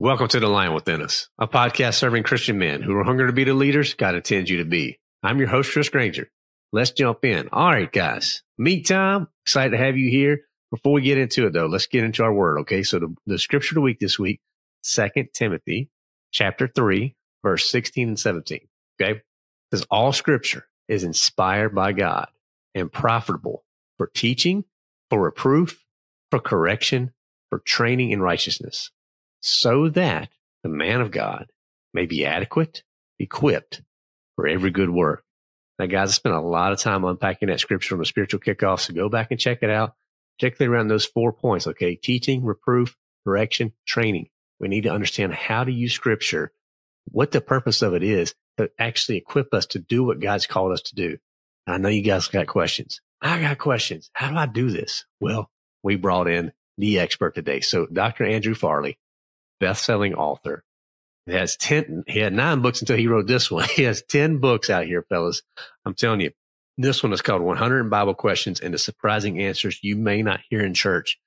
Welcome to The Lion Within Us, a podcast serving Christian men who are hungry to be the leaders God intends you to be. I'm your host, Chris Granger. Let's jump in. All right, guys. Meet time. Excited to have you here. Before we get into it, though, let's get into our word. Okay. So the, the scripture of the week this week, Second Timothy chapter 3, verse 16 and 17. Okay. Because all scripture is inspired by God and profitable for teaching, for reproof, for correction, for training in righteousness, so that the man of God may be adequate, equipped for every good work. Now, guys, I spent a lot of time unpacking that scripture on the spiritual kickoff. So go back and check it out, particularly around those four points. Okay. Teaching, reproof, correction, training. We need to understand how to use scripture, what the purpose of it is to actually equip us to do what God's called us to do. I know you guys got questions. I got questions. How do I do this? Well, we brought in the expert today. So Dr. Andrew Farley, best-selling author, he has 10, he had nine books until he wrote this one. He has 10 books out here, fellas. I'm telling you, this one is called 100 Bible Questions and the Surprising Answers You May Not Hear in Church.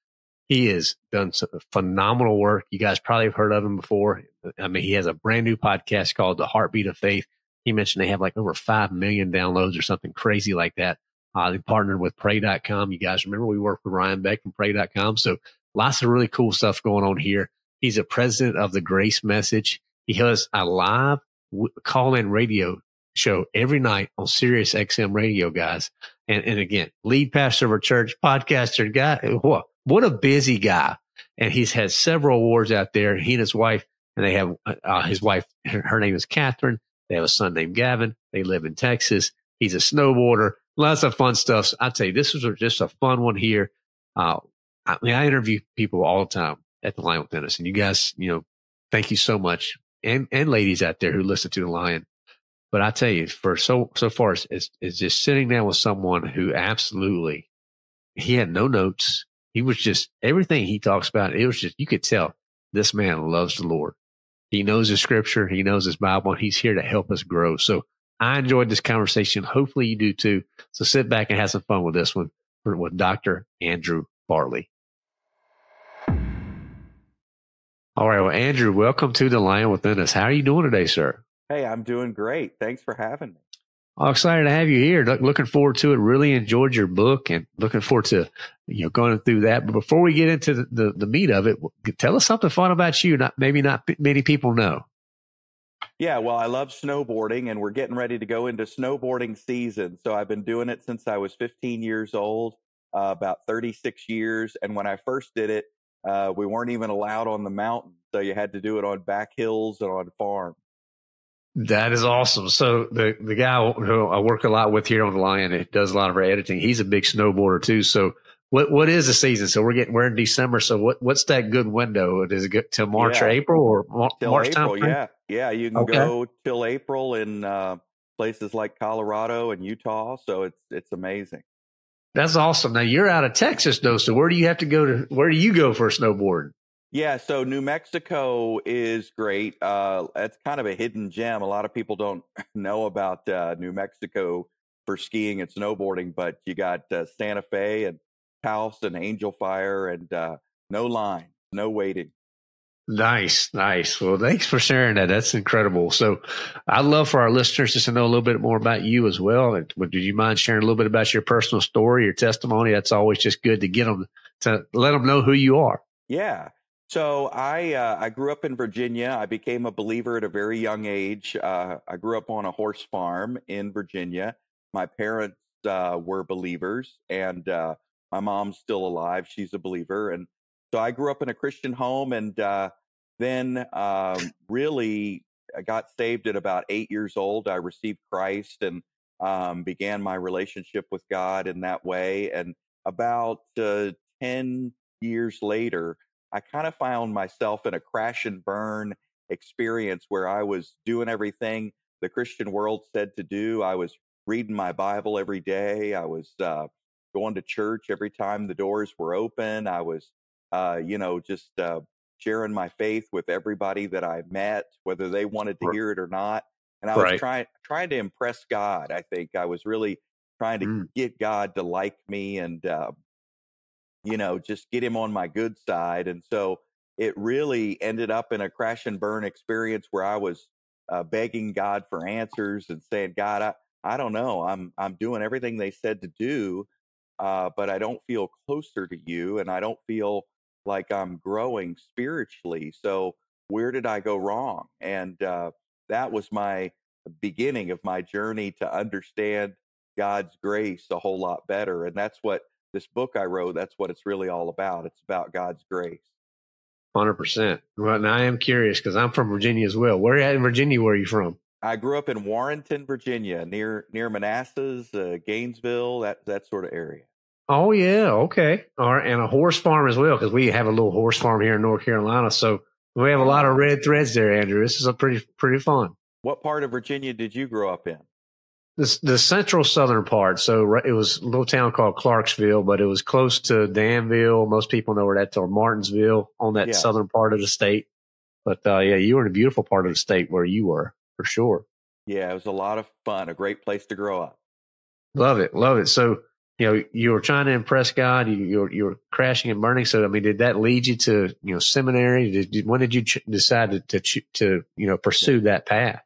He has done some phenomenal work. You guys probably have heard of him before. I mean, he has a brand new podcast called The Heartbeat of Faith. He mentioned they have like over 5 million downloads or something crazy like that. Uh, they partnered with pray.com. You guys remember we worked with Ryan Beck from pray.com. So lots of really cool stuff going on here. He's a president of the Grace Message. He has a live call in radio show every night on Sirius XM radio, guys. And, and again, lead pastor of a church, podcaster, guy. What, what a busy guy. And he's had several awards out there. He and his wife, and they have uh, his wife, her, her name is Catherine. They have a son named Gavin. They live in Texas. He's a snowboarder lots of fun stuff. So I'd say this was just a fun one here. Uh, I mean, I interview people all the time at the Lion Within Us. and you guys, you know, thank you so much, and and ladies out there who listen to the Lion. But I tell you, for so so far, it's, it's just sitting down with someone who absolutely he had no notes. He was just everything he talks about. It was just you could tell this man loves the Lord. He knows his scripture. He knows his Bible, and he's here to help us grow. So I enjoyed this conversation. Hopefully you do too. So sit back and have some fun with this one with Dr. Andrew Farley. All right. Well, Andrew, welcome to the Lion Within Us. How are you doing today, sir? Hey, I'm doing great. Thanks for having me. I'm excited to have you here. Looking forward to it. Really enjoyed your book and looking forward to you know going through that. But before we get into the, the, the meat of it, tell us something fun about you. Not maybe not many people know. Yeah, well, I love snowboarding, and we're getting ready to go into snowboarding season. So I've been doing it since I was 15 years old, uh, about 36 years. And when I first did it, uh, we weren't even allowed on the mountain, so you had to do it on back hills and on farms. That is awesome. So the the guy who I work a lot with here on the Lion, it does a lot of our editing. He's a big snowboarder too. So what what is the season? So we're getting we're in December. So what what's that good window? Is it good till March yeah. or April or till March April? Time yeah, yeah. You can okay. go till April in uh, places like Colorado and Utah. So it's it's amazing. That's awesome. Now you're out of Texas though. So where do you have to go to? Where do you go for snowboarding? Yeah, so New Mexico is great. Uh, it's kind of a hidden gem. A lot of people don't know about uh, New Mexico for skiing and snowboarding, but you got uh, Santa Fe and Taos and Angel Fire and uh, no line, no waiting. Nice, nice. Well, thanks for sharing that. That's incredible. So, I'd love for our listeners just to know a little bit more about you as well. Would you mind sharing a little bit about your personal story, your testimony? That's always just good to get them to let them know who you are. Yeah. So I uh, I grew up in Virginia. I became a believer at a very young age. Uh, I grew up on a horse farm in Virginia. My parents uh, were believers, and uh, my mom's still alive. She's a believer, and so I grew up in a Christian home, and uh, then um, really I got saved at about eight years old. I received Christ and um, began my relationship with God in that way. And about uh, ten years later, I kind of found myself in a crash and burn experience where I was doing everything the Christian world said to do. I was reading my Bible every day. I was uh, going to church every time the doors were open. I was, uh, you know, just uh, sharing my faith with everybody that I met, whether they wanted to hear it or not. And I was right. trying trying to impress God. I think I was really trying to mm. get God to like me and uh, you know, just get him on my good side. And so it really ended up in a crash and burn experience where I was uh, begging God for answers and saying, God, I, I don't know. I'm, I'm doing everything they said to do, uh, but I don't feel closer to you and I don't feel like I'm growing spiritually. So where did I go wrong? And uh, that was my beginning of my journey to understand God's grace a whole lot better. And that's what this book I wrote, that's what it's really all about. It's about God's grace. Hundred percent. Well, now I am curious because I'm from Virginia as well. Where in Virginia? Where are you from? I grew up in Warrenton, Virginia, near near Manassas, uh, Gainesville, that that sort of area. Oh yeah, okay. All right, and a horse farm as well because we have a little horse farm here in North Carolina. So we have a lot of red threads there, Andrew. This is a pretty pretty fun. What part of Virginia did you grow up in? the, the central southern part. So it was a little town called Clarksville, but it was close to Danville. Most people know where that's or Martinsville on that yeah. southern part of the state. But uh, yeah, you were in a beautiful part of the state where you were for sure. Yeah, it was a lot of fun. A great place to grow up. Love it, love it. So you know, you were trying to impress God. You you were, you were crashing and burning. So I mean, did that lead you to you know seminary? Did, when did you ch- decide to, to to you know pursue that path?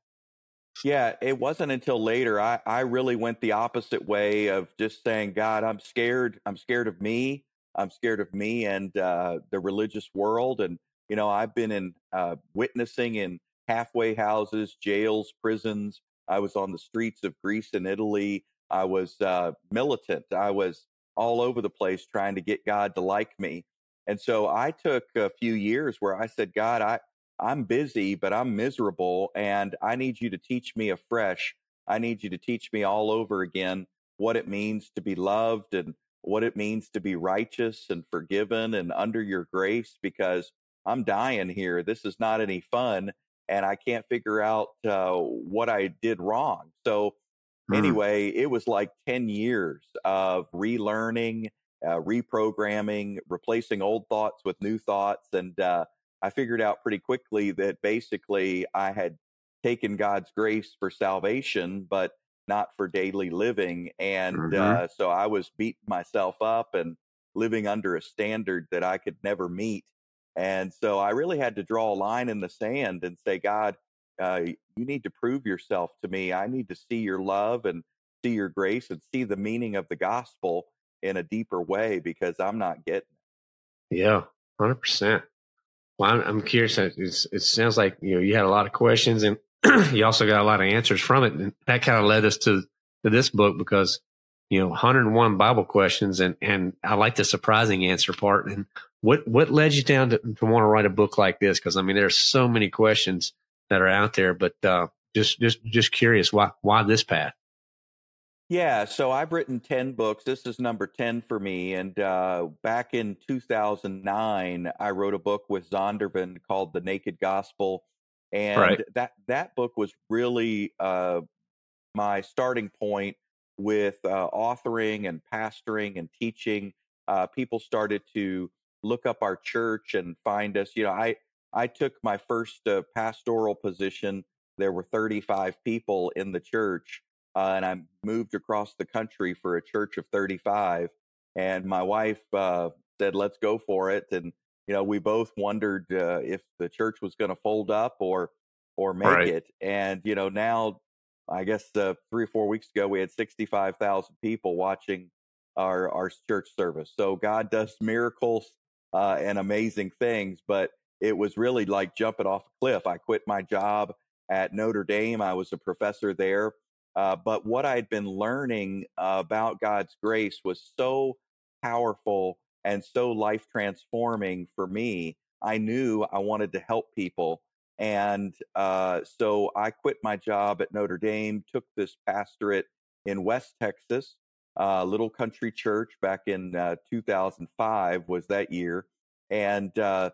Yeah, it wasn't until later I, I really went the opposite way of just saying, God, I'm scared. I'm scared of me. I'm scared of me and uh, the religious world. And, you know, I've been in uh, witnessing in halfway houses, jails, prisons. I was on the streets of Greece and Italy. I was uh, militant. I was all over the place trying to get God to like me. And so I took a few years where I said, God, I, I'm busy, but I'm miserable, and I need you to teach me afresh. I need you to teach me all over again what it means to be loved and what it means to be righteous and forgiven and under your grace because I'm dying here. This is not any fun, and I can't figure out uh, what I did wrong. So, mm. anyway, it was like 10 years of relearning, uh, reprogramming, replacing old thoughts with new thoughts, and uh, I figured out pretty quickly that basically I had taken God's grace for salvation, but not for daily living. And mm-hmm. uh, so I was beating myself up and living under a standard that I could never meet. And so I really had to draw a line in the sand and say, God, uh, you need to prove yourself to me. I need to see your love and see your grace and see the meaning of the gospel in a deeper way because I'm not getting it. Yeah, 100%. Well, I'm, I'm curious. It sounds like you know you had a lot of questions, and you also got a lot of answers from it, and that kind of led us to to this book because you know 101 Bible questions, and and I like the surprising answer part. And what what led you down to, to want to write a book like this? Because I mean, there's so many questions that are out there, but uh, just just just curious why why this path? Yeah, so I've written 10 books. This is number 10 for me. And uh, back in 2009, I wrote a book with Zondervan called The Naked Gospel. And right. that, that book was really uh, my starting point with uh, authoring and pastoring and teaching. Uh, people started to look up our church and find us. You know, I, I took my first uh, pastoral position. There were 35 people in the church uh, and I moved across the country for a church of 35. And my wife uh, said, "Let's go for it." And you know, we both wondered uh, if the church was going to fold up or or make right. it. And you know, now I guess uh, three or four weeks ago we had 65,000 people watching our our church service. So God does miracles uh, and amazing things, but it was really like jumping off a cliff. I quit my job at Notre Dame. I was a professor there. Uh, but what I'd been learning about God's grace was so powerful and so life transforming for me. I knew I wanted to help people. And uh, so I quit my job at Notre Dame, took this pastorate in West Texas, uh, little country church back in uh, 2005 was that year. And uh,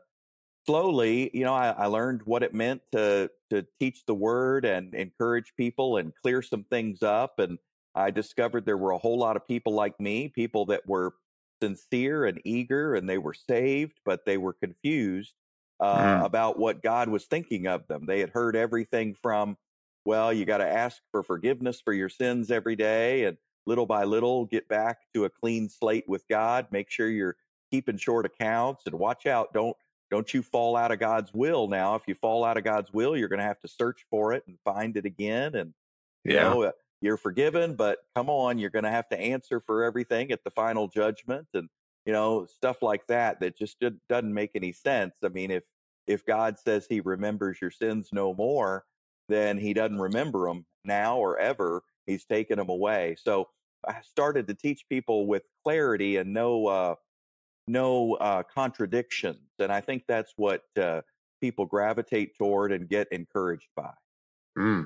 slowly, you know, I, I, learned what it meant to to teach the word and encourage people and clear some things up. And I discovered there were a whole lot of people like me, people that were sincere and eager, and they were saved, but they were confused uh, mm. about what God was thinking of them. They had heard everything from, well, you got to ask for forgiveness for your sins every day, and little by little get back to a clean slate with God. Make sure you're keeping short accounts and watch out. Don't don't you fall out of God's will now. If you fall out of God's will, you're going to have to search for it and find it again. And, you yeah. know, uh, you're forgiven, but come on, you're going to have to answer for everything at the final judgment and, you know, stuff like that, that just doesn't make any sense. I mean, if, if God says he remembers your sins no more, then he doesn't remember them now or ever. He's taken them away. So I started to teach people with clarity and no, uh, no uh, contradictions. And I think that's what uh, people gravitate toward and get encouraged by. Mm.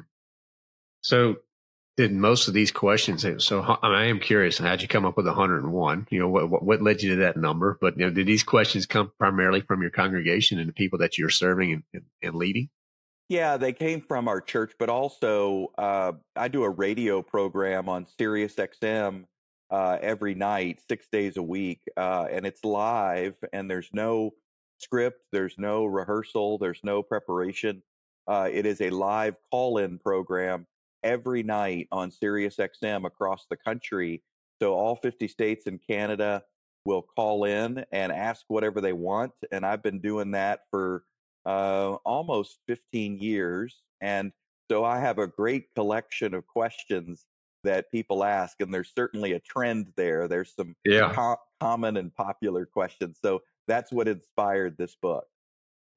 So, did most of these questions? So, I am curious. How'd you come up with 101? You know, what what led you to that number? But you know, did these questions come primarily from your congregation and the people that you're serving and, and, and leading? Yeah, they came from our church, but also uh, I do a radio program on Sirius XM uh, every night, six days a week, uh, and it's live. And there's no script, there's no rehearsal, there's no preparation. Uh, it is a live call-in program every night on Sirius XM across the country. So all 50 states and Canada will call in and ask whatever they want. And I've been doing that for uh, almost 15 years. And so I have a great collection of questions that people ask, and there's certainly a trend there. There's some yeah. co- common and popular questions. So that's what inspired this book.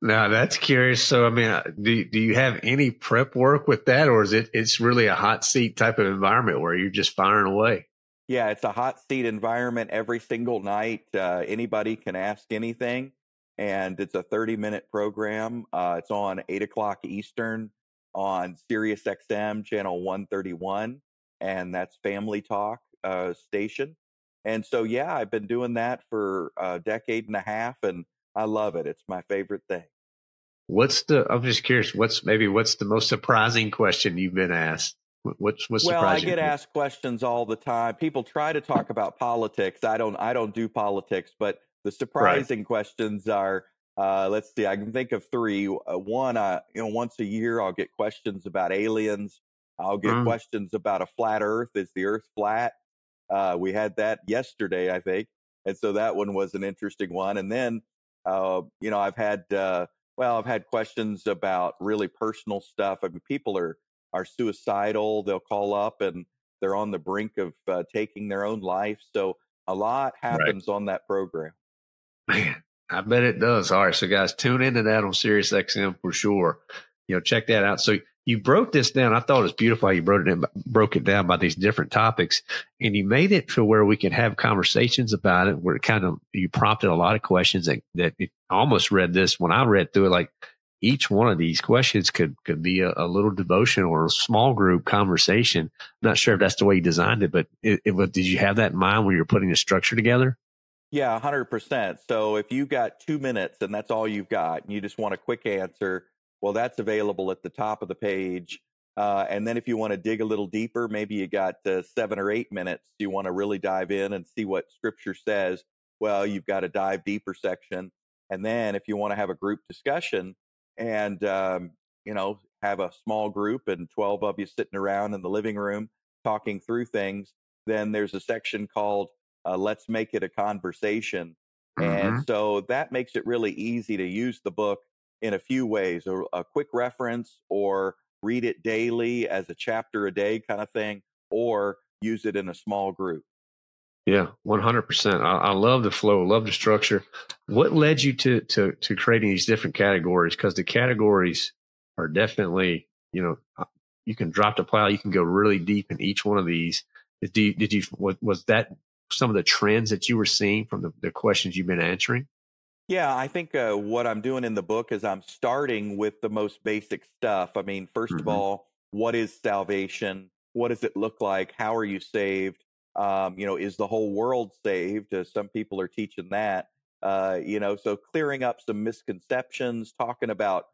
Now that's curious. So, I mean, uh, do do you have any prep work with that, or is it it's really a hot seat type of environment where you're just firing away? Yeah, it's a hot seat environment every single night. Uh, anybody can ask anything, and it's a 30 minute program. Uh, it's on eight o'clock Eastern on Sirius XM channel 131 and that's Family Talk uh, station. And so, yeah, I've been doing that for a decade and a half, and I love it. It's my favorite thing. What's the? I'm just curious. What's maybe what's the most surprising question you've been asked? What's what's well, I get asked questions all the time. People try to talk about politics. I don't. I don't do politics, but the surprising right. questions are. Uh, let's see. I can think of three. Uh, one, uh, you know, once a year I'll get questions about aliens. I'll get mm. questions about a flat Earth. Is the Earth flat? Uh, we had that yesterday, I think, and so that one was an interesting one. And then, uh, you know, I've had uh, well, I've had questions about really personal stuff. I mean, people are are suicidal. They'll call up and they're on the brink of uh, taking their own life. So a lot happens right. on that program. Man, I bet it does. All right, so guys, tune into that on Sirius XM for sure. You know, check that out. So you broke this down. I thought it was beautiful how you broke it, in, broke it down by these different topics and you made it to where we could have conversations about it where it kind of, you prompted a lot of questions that, that it almost read this when I read through it, like each one of these questions could, could be a, a little devotion or a small group conversation. I'm not sure if that's the way you designed it, but it, it, did you have that in mind when you're putting the structure together? Yeah, 100%. So if you've got two minutes and that's all you've got and you just want a quick answer, well, that's available at the top of the page. Uh, and then if you want to dig a little deeper, maybe you got uh, seven or eight minutes. You want to really dive in and see what scripture says. Well, you've got a dive deeper section. And then if you want to have a group discussion and, um, you know, have a small group and 12 of you sitting around in the living room talking through things, then there's a section called uh, Let's Make It a Conversation. Mm-hmm. And so that makes it really easy to use the book in a few ways a, a quick reference or read it daily as a chapter a day kind of thing or use it in a small group Yeah, one hundred percent. I love the flow, love the structure. What led you to to to creating these different categories? Because the categories are definitely, you know, uh, you can drop the plow, you can go really deep in each one of these. Did you, did you was that some of the trends that you were seeing from the, the questions you've been answering? Yeah, I think uh, what I'm doing in the book is I'm starting with the most basic stuff. I mean, 1st mm-hmm. of all, what is salvation? What does it look like? How are you saved? Um, you know, is the whole world saved? Uh, some people are teaching that. Uh, you know, so clearing up some misconceptions, talking about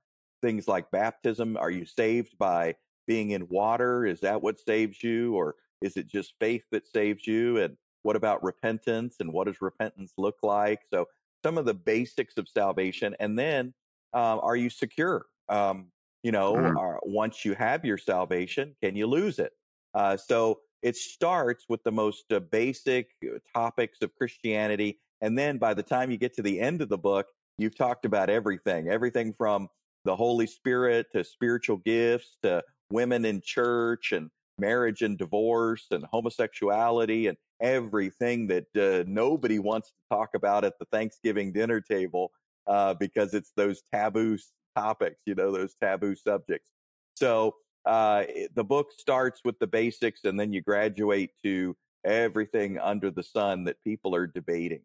things like baptism. Are you saved by being in water? Is that what saves you, or is it just faith that saves you? And what about repentance? And what does repentance look like? So some of the basics of salvation, and then uh, are you secure? Um, you know, mm-hmm. once you have your salvation, can you lose it? Uh, so it starts with the most uh, basic uh, topics of Christianity. And then by the time you get to the end of the book, you've talked about everything, everything from the Holy Spirit to spiritual gifts to women in church and marriage and divorce and homosexuality and everything that uh, nobody wants to talk about at the Thanksgiving dinner table uh, because it's those taboo topics, you know, those taboo subjects. So uh, the book starts with the basics and then you graduate to everything under the sun that people are debating.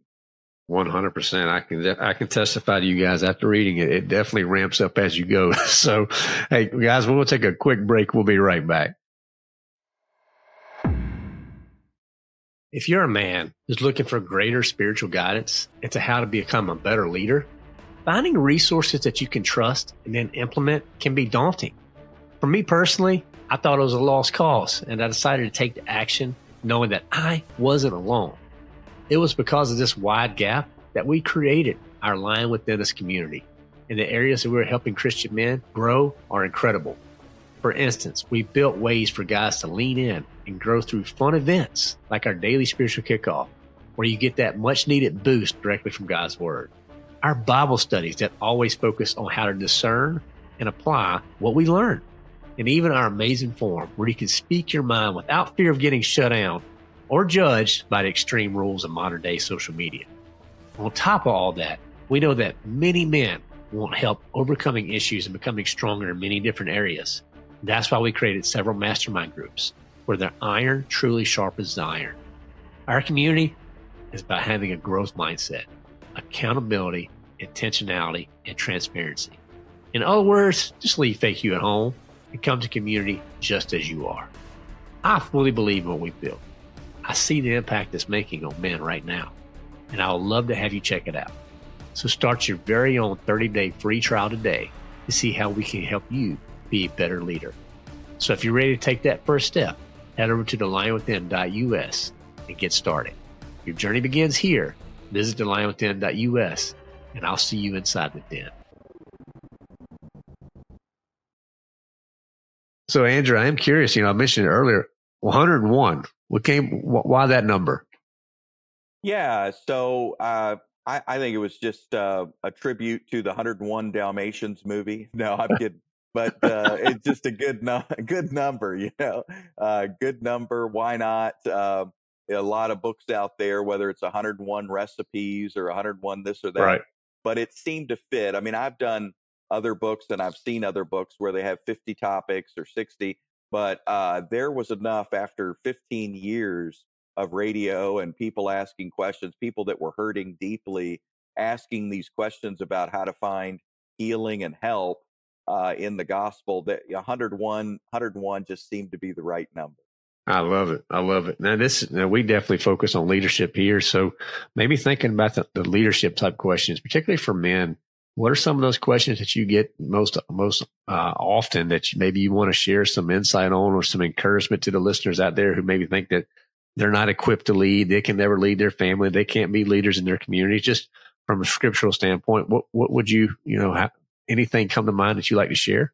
100%. I can, I can testify to you guys after reading it. It definitely ramps up as you go. So, hey, guys, we'll take a quick break. We'll be right back. If you're a man who's looking for greater spiritual guidance into how to become a better leader, finding resources that you can trust and then implement can be daunting. For me personally, I thought it was a lost cause and I decided to take the action knowing that I wasn't alone. It was because of this wide gap that we created our Lion Within Us community. And the areas that we we're helping Christian men grow are incredible. For instance, we built ways for guys to lean in and grow through fun events like our daily spiritual kickoff, where you get that much needed boost directly from God's Word. Our Bible studies that always focus on how to discern and apply what we learn and even our amazing forum where you can speak your mind without fear of getting shut down or judged by the extreme rules of modern day social media. On top of all that, we know that many men want help overcoming issues and becoming stronger in many different areas. That's why we created several mastermind groups where the iron truly sharpens the iron. Our community is about having a growth mindset, accountability, intentionality, and transparency. In other words, just leave fake you at home and come to community just as you are. I fully believe in what we've built. I see the impact it's making on men right now, and I would love to have you check it out. So start your very own 30 day free trial today to see how we can help you be a better leader. So if you're ready to take that first step, head over to thelionwithin.us and get started. Your journey begins here. Visit thelionwithin.us, and I'll see you inside the den. So, Andrew, I am curious. You know, I mentioned it earlier. 101. What came? Why that number? Yeah. So, uh, I, I, think it was just uh, a tribute to the 101 Dalmatians movie. No, I'm kidding. But uh, it's just a good no- good number, you know. Uh, good number. Why not? Uh, a lot of books out there, whether it's 101 recipes or 101 this or that. Right. But it seemed to fit. I mean, I've done other books and I've seen other books where they have 50 topics or 60, but uh, there was enough after 15 years of radio and people asking questions, people that were hurting deeply, asking these questions about how to find healing and help uh, in the gospel. That 101, 101 just seemed to be the right number. I love it. I love it. Now this, now we definitely focus on leadership here. So maybe thinking about the, the leadership type questions, particularly for men, what are some of those questions that you get most most uh, often that you, maybe you want to share some insight on or some encouragement to the listeners out there who maybe think that they're not equipped to lead, they can never lead their family, they can't be leaders in their community. Just from a scriptural standpoint, what what would you you know have, anything come to mind that you like to share?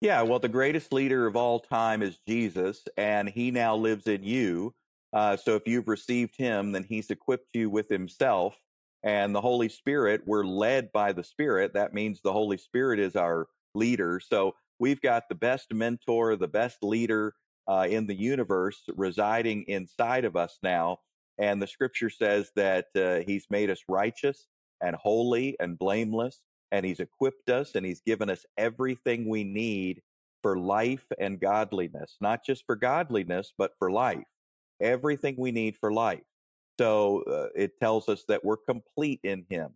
Yeah, well, the greatest leader of all time is Jesus, and he now lives in you. Uh, so if you've received him, then he's equipped you with himself and the Holy Spirit, we're led by the Spirit. That means the Holy Spirit is our leader. So we've got the best mentor, the best leader uh, in the universe residing inside of us now. And the scripture says that uh, he's made us righteous and holy and blameless, and he's equipped us and he's given us everything we need for life and godliness, not just for godliness, but for life. Everything we need for life. So uh, it tells us that we're complete in him.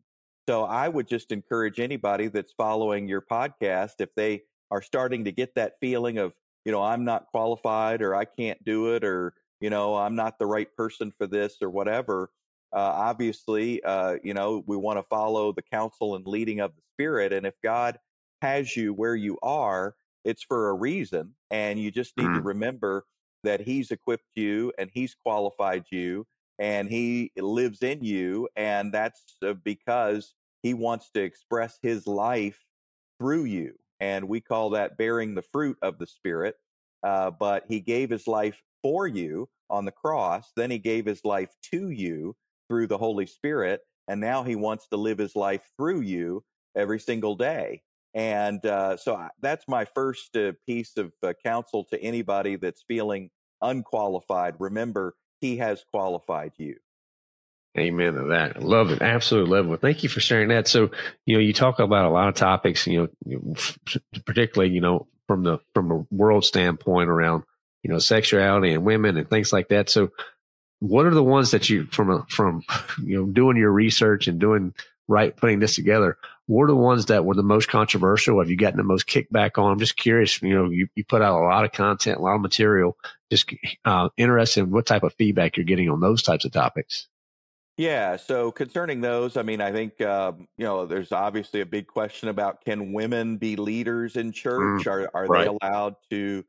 So I would just encourage anybody that's following your podcast, if they are starting to get that feeling of, you know, I'm not qualified or I can't do it or, you know, I'm not the right person for this or whatever. Uh, obviously, uh, you know, we want to follow the counsel and leading of the Spirit. And if God has you where you are, it's for a reason. And you just need mm. to remember that He's equipped you and He's qualified you and He lives in you. And that's uh, because He wants to express His life through you and we call that bearing the fruit of the Spirit. Uh, but he gave his life for you on the cross. Then he gave his life to you through the Holy Spirit. And now he wants to live his life through you every single day. And uh, so I, that's my first uh, piece of uh, counsel to anybody that's feeling unqualified. Remember, he has qualified you. Amen to that. Love it. Absolutely love it. Thank you for sharing that. So, you know, you talk about a lot of topics, you know, particularly, you know, from the, from a world standpoint around, you know, sexuality and women and things like that. So what are the ones that you, from a, from, you know, doing your research and doing right, putting this together, what are the ones that were the most controversial? Have you gotten the most kickback on? I'm just curious, you know, you, you put out a lot of content, a lot of material, just uh, interested in what type of feedback you're getting on those types of topics. Yeah. So concerning those, I mean, I think um, you know, there's obviously a big question about can women be leaders in church? Mm, are are right. they allowed to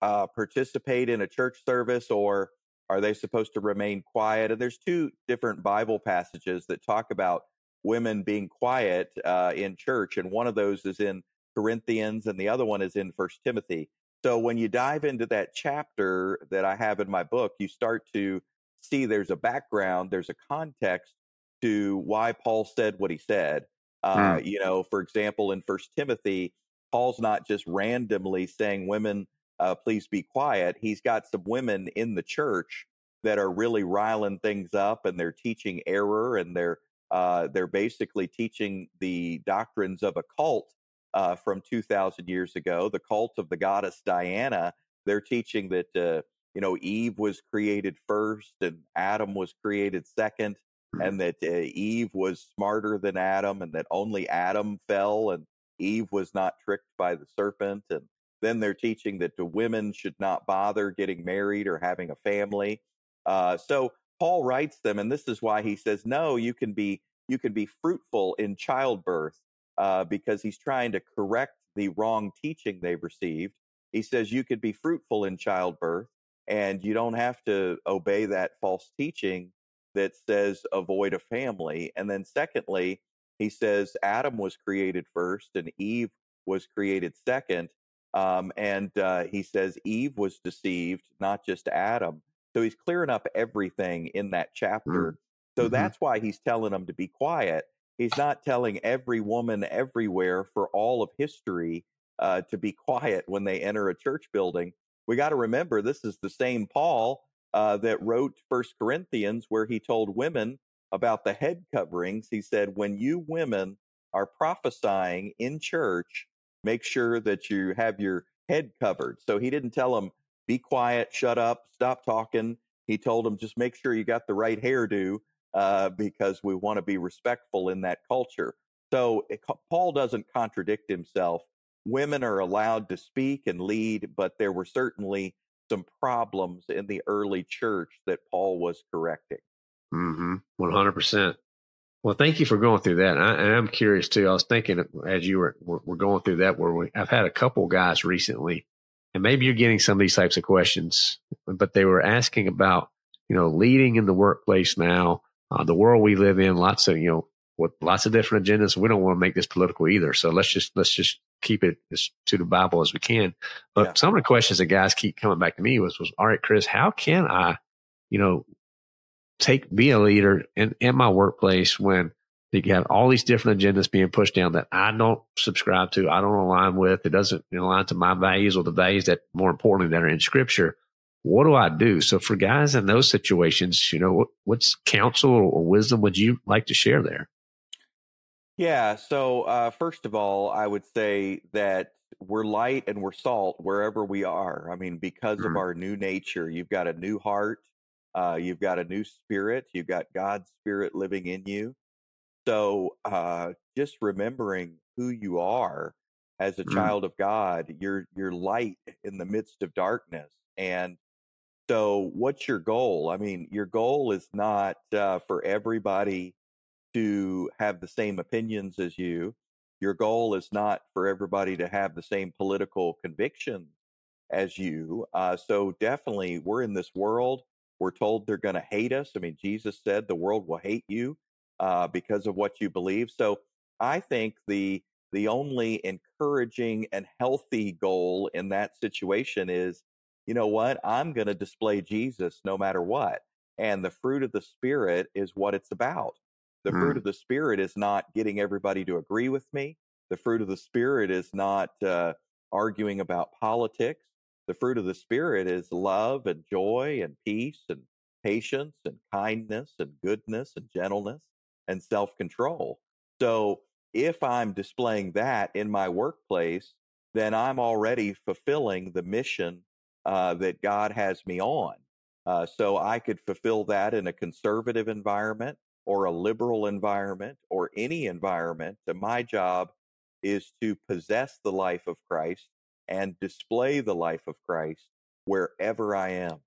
uh, participate in a church service, or are they supposed to remain quiet? And there's two different Bible passages that talk about women being quiet uh, in church, and one of those is in Corinthians, and the other one is in First Timothy. So when you dive into that chapter that I have in my book, you start to see there's a background, there's a context to why Paul said what he said. Uh, mm. You know, for example, in First Timothy, Paul's not just randomly saying, "Women, uh, please be quiet." He's got some women in the church that are really riling things up, and they're teaching error, and they're uh, they're basically teaching the doctrines of a cult uh, from 2,000 years ago, the cult of the goddess Diana. They're teaching that uh, you know, Eve was created first and Adam was created second, mm-hmm. and that uh, Eve was smarter than Adam, and that only Adam fell and Eve was not tricked by the serpent. And then they're teaching that the women should not bother getting married or having a family. Uh, so Paul writes them, and this is why he says, "No, you can be you can be fruitful in childbirth," uh, because he's trying to correct the wrong teaching they've received. He says you could be fruitful in childbirth and you don't have to obey that false teaching that says avoid a family. And then, secondly, he says Adam was created first and Eve was created second. Um, and uh, he says Eve was deceived, not just Adam. So he's clearing up everything in that chapter. Mm. So mm-hmm. that's why he's telling them to be quiet. He's not telling every woman everywhere for all of history uh, to be quiet when they enter a church building we got to remember this is the same Paul uh, that wrote First Corinthians, where he told women about the head coverings. He said, when you women are prophesying in church, make sure that you have your head covered. So he didn't tell them, be quiet, shut up, stop talking. He told them, just make sure you got the right hairdo uh, because we want to be respectful in that culture. So it, Paul doesn't contradict himself women are allowed to speak and lead, but there were certainly some problems in the early church that Paul was correcting. Mm-hmm. 100%. Well, thank you for going through that. I, am curious too. I was thinking as you were, were going through that, where we, I've had a couple guys recently, and maybe you're getting some of these types of questions, but they were asking about, you know, leading in the workplace now, uh, the world we live in, lots of, you know, with lots of different agendas. We don't want to make this political either. So let's just, let's just keep it as to the Bible as we can. But yeah. some of the questions that guys keep coming back to me was, was, all right, Chris, how can I, you know, take, be a leader in, in my workplace when you have all these different agendas being pushed down that I don't subscribe to, I don't align with, it doesn't align to my values or the values that more importantly that are in scripture. what do I do? So for guys in those situations, you know, what, what's counsel or wisdom would you like to share there? Yeah. So, uh, first of all, I would say that we're light and we're salt wherever we are. I mean, because mm-hmm. of our new nature, you've got a new heart, uh, you've got a new spirit, you've got God's spirit living in you. So, uh, just remembering who you are as a mm-hmm. child of God, you're you're light in the midst of darkness, and so what's your goal? I mean, your goal is not uh, for everybody to have the same opinions as you. Your goal is not for everybody to have the same political conviction as you. Uh, so definitely, we're in this world. We're told they're going to hate us. I mean, Jesus said the world will hate you uh, because of what you believe. So I think the the only encouraging and healthy goal in that situation is, you know what? I'm going to display Jesus no matter what. And the fruit of the Spirit is what it's about. The mm. fruit of the Spirit is not getting everybody to agree with me. The fruit of the Spirit is not uh, arguing about politics. The fruit of the Spirit is love and joy and peace and patience and kindness and goodness and gentleness and self control. So if I'm displaying that in my workplace, then I'm already fulfilling the mission uh, that God has me on. Uh, so I could fulfill that in a conservative environment or a liberal environment or any environment. And my job is to possess the life of Christ and display the life of Christ wherever I am.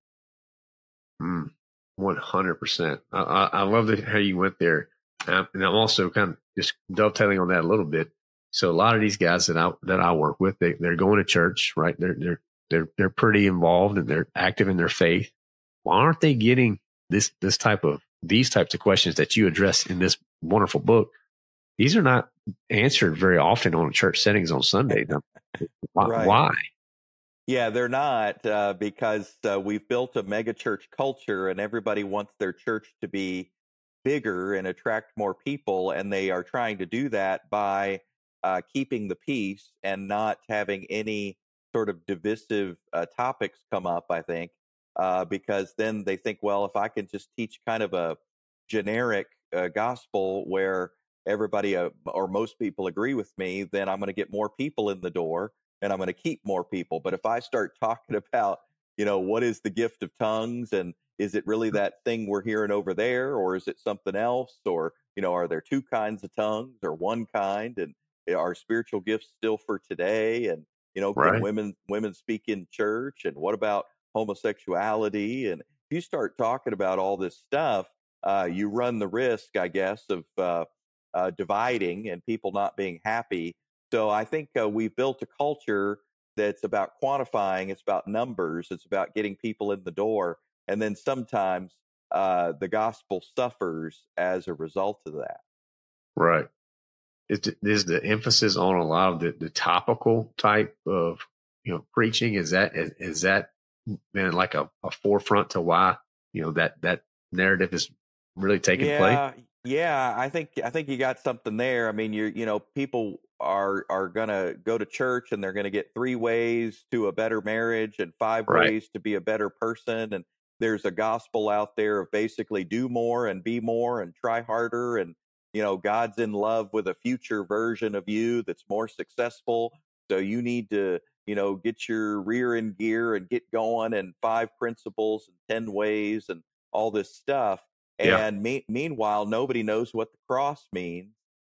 Mm, 100%. I, I, I love the, how you went there. Um, and I'm also kind of just dovetailing on that a little bit. So a lot of these guys that I that I work with, they they're going to church, right? They're they're they're they're pretty involved and they're active in their faith. Why aren't they getting this this type of these types of questions that you address in this wonderful book, these are not answered very often on church settings on Sunday. why? Right. why? Yeah, they're not uh, because uh, we've built a mega church culture and everybody wants their church to be bigger and attract more people. And they are trying to do that by uh, keeping the peace and not having any sort of divisive uh, topics come up, I think uh, because then they think, well, if I can just teach kind of a generic uh, gospel where everybody uh, or most people agree with me, then I'm going to get more people in the door and I'm going to keep more people. But if I start talking about, you know, what is the gift of tongues and is it really that thing we're hearing over there or is it something else or you know are there two kinds of tongues or one kind and are spiritual gifts still for today and you know right. can women women speak in church and what about homosexuality. And if you start talking about all this stuff, uh, you run the risk, I guess, of uh, uh, dividing and people not being happy. So I think uh, we've built a culture that's about quantifying, it's about numbers, it's about getting people in the door. And then sometimes uh, the gospel suffers as a result of that. Right. Is, is the emphasis on a lot of the, the topical type of you know preaching is that is, is that been like a, a forefront to why you know that that narrative is really taking yeah, place? Yeah, I think I think you got something there. I mean, you're you know people are are gonna go to church and they're gonna get three ways to a better marriage and five right. ways to be a better person and there's a gospel out there of basically do more and be more and try harder and you know God's in love with a future version of you that's more successful so you need to you know, get your rear in gear and get going and five principles and 10 ways and all this stuff. Yeah. And me- meanwhile, nobody knows what the cross means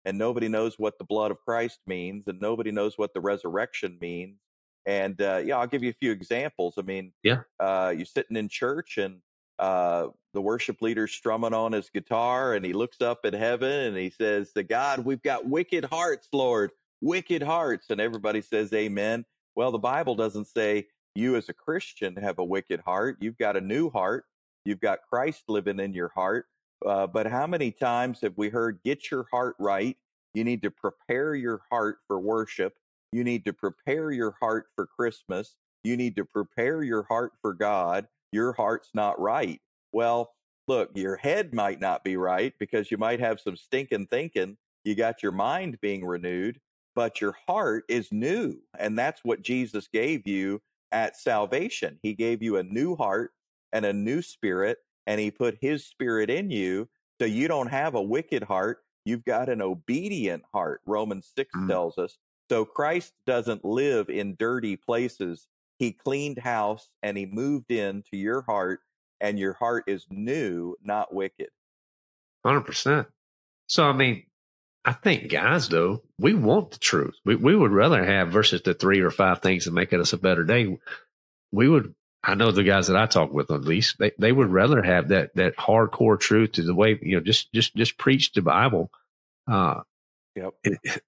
and nobody knows what the blood of Christ means and nobody knows what the resurrection means. And uh, yeah, I'll give you a few examples. I mean, yeah, uh, you're sitting in church and uh, the worship leader's strumming on his guitar and he looks up at heaven and he says, "The God, we've got wicked hearts, Lord, wicked hearts." And everybody says, "Amen." Well, the Bible doesn't say you as a Christian have a wicked heart. You've got a new heart. You've got Christ living in your heart. Uh, but how many times have we heard, get your heart right? You need to prepare your heart for worship. You need to prepare your heart for Christmas. You need to prepare your heart for God. Your heart's not right. Well, look, your head might not be right because you might have some stinking thinking. You got your mind being renewed, but your heart is new. And that's what Jesus gave you at salvation. He gave you a new heart and a new spirit, and he put his spirit in you. So you don't have a wicked heart. You've got an obedient heart, Romans 6 mm. tells us. So Christ doesn't live in dirty places. He cleaned house and he moved into your heart, and your heart is new, not wicked. 100%. So, I mean, I think guys, though, we want the truth. We, we would rather have versus the three or five things that make us a better day. We would, I know the guys that I talk with at least, they, they would rather have that, that hardcore truth to the way, you know, just, just, just preach the Bible. Uh, Yep.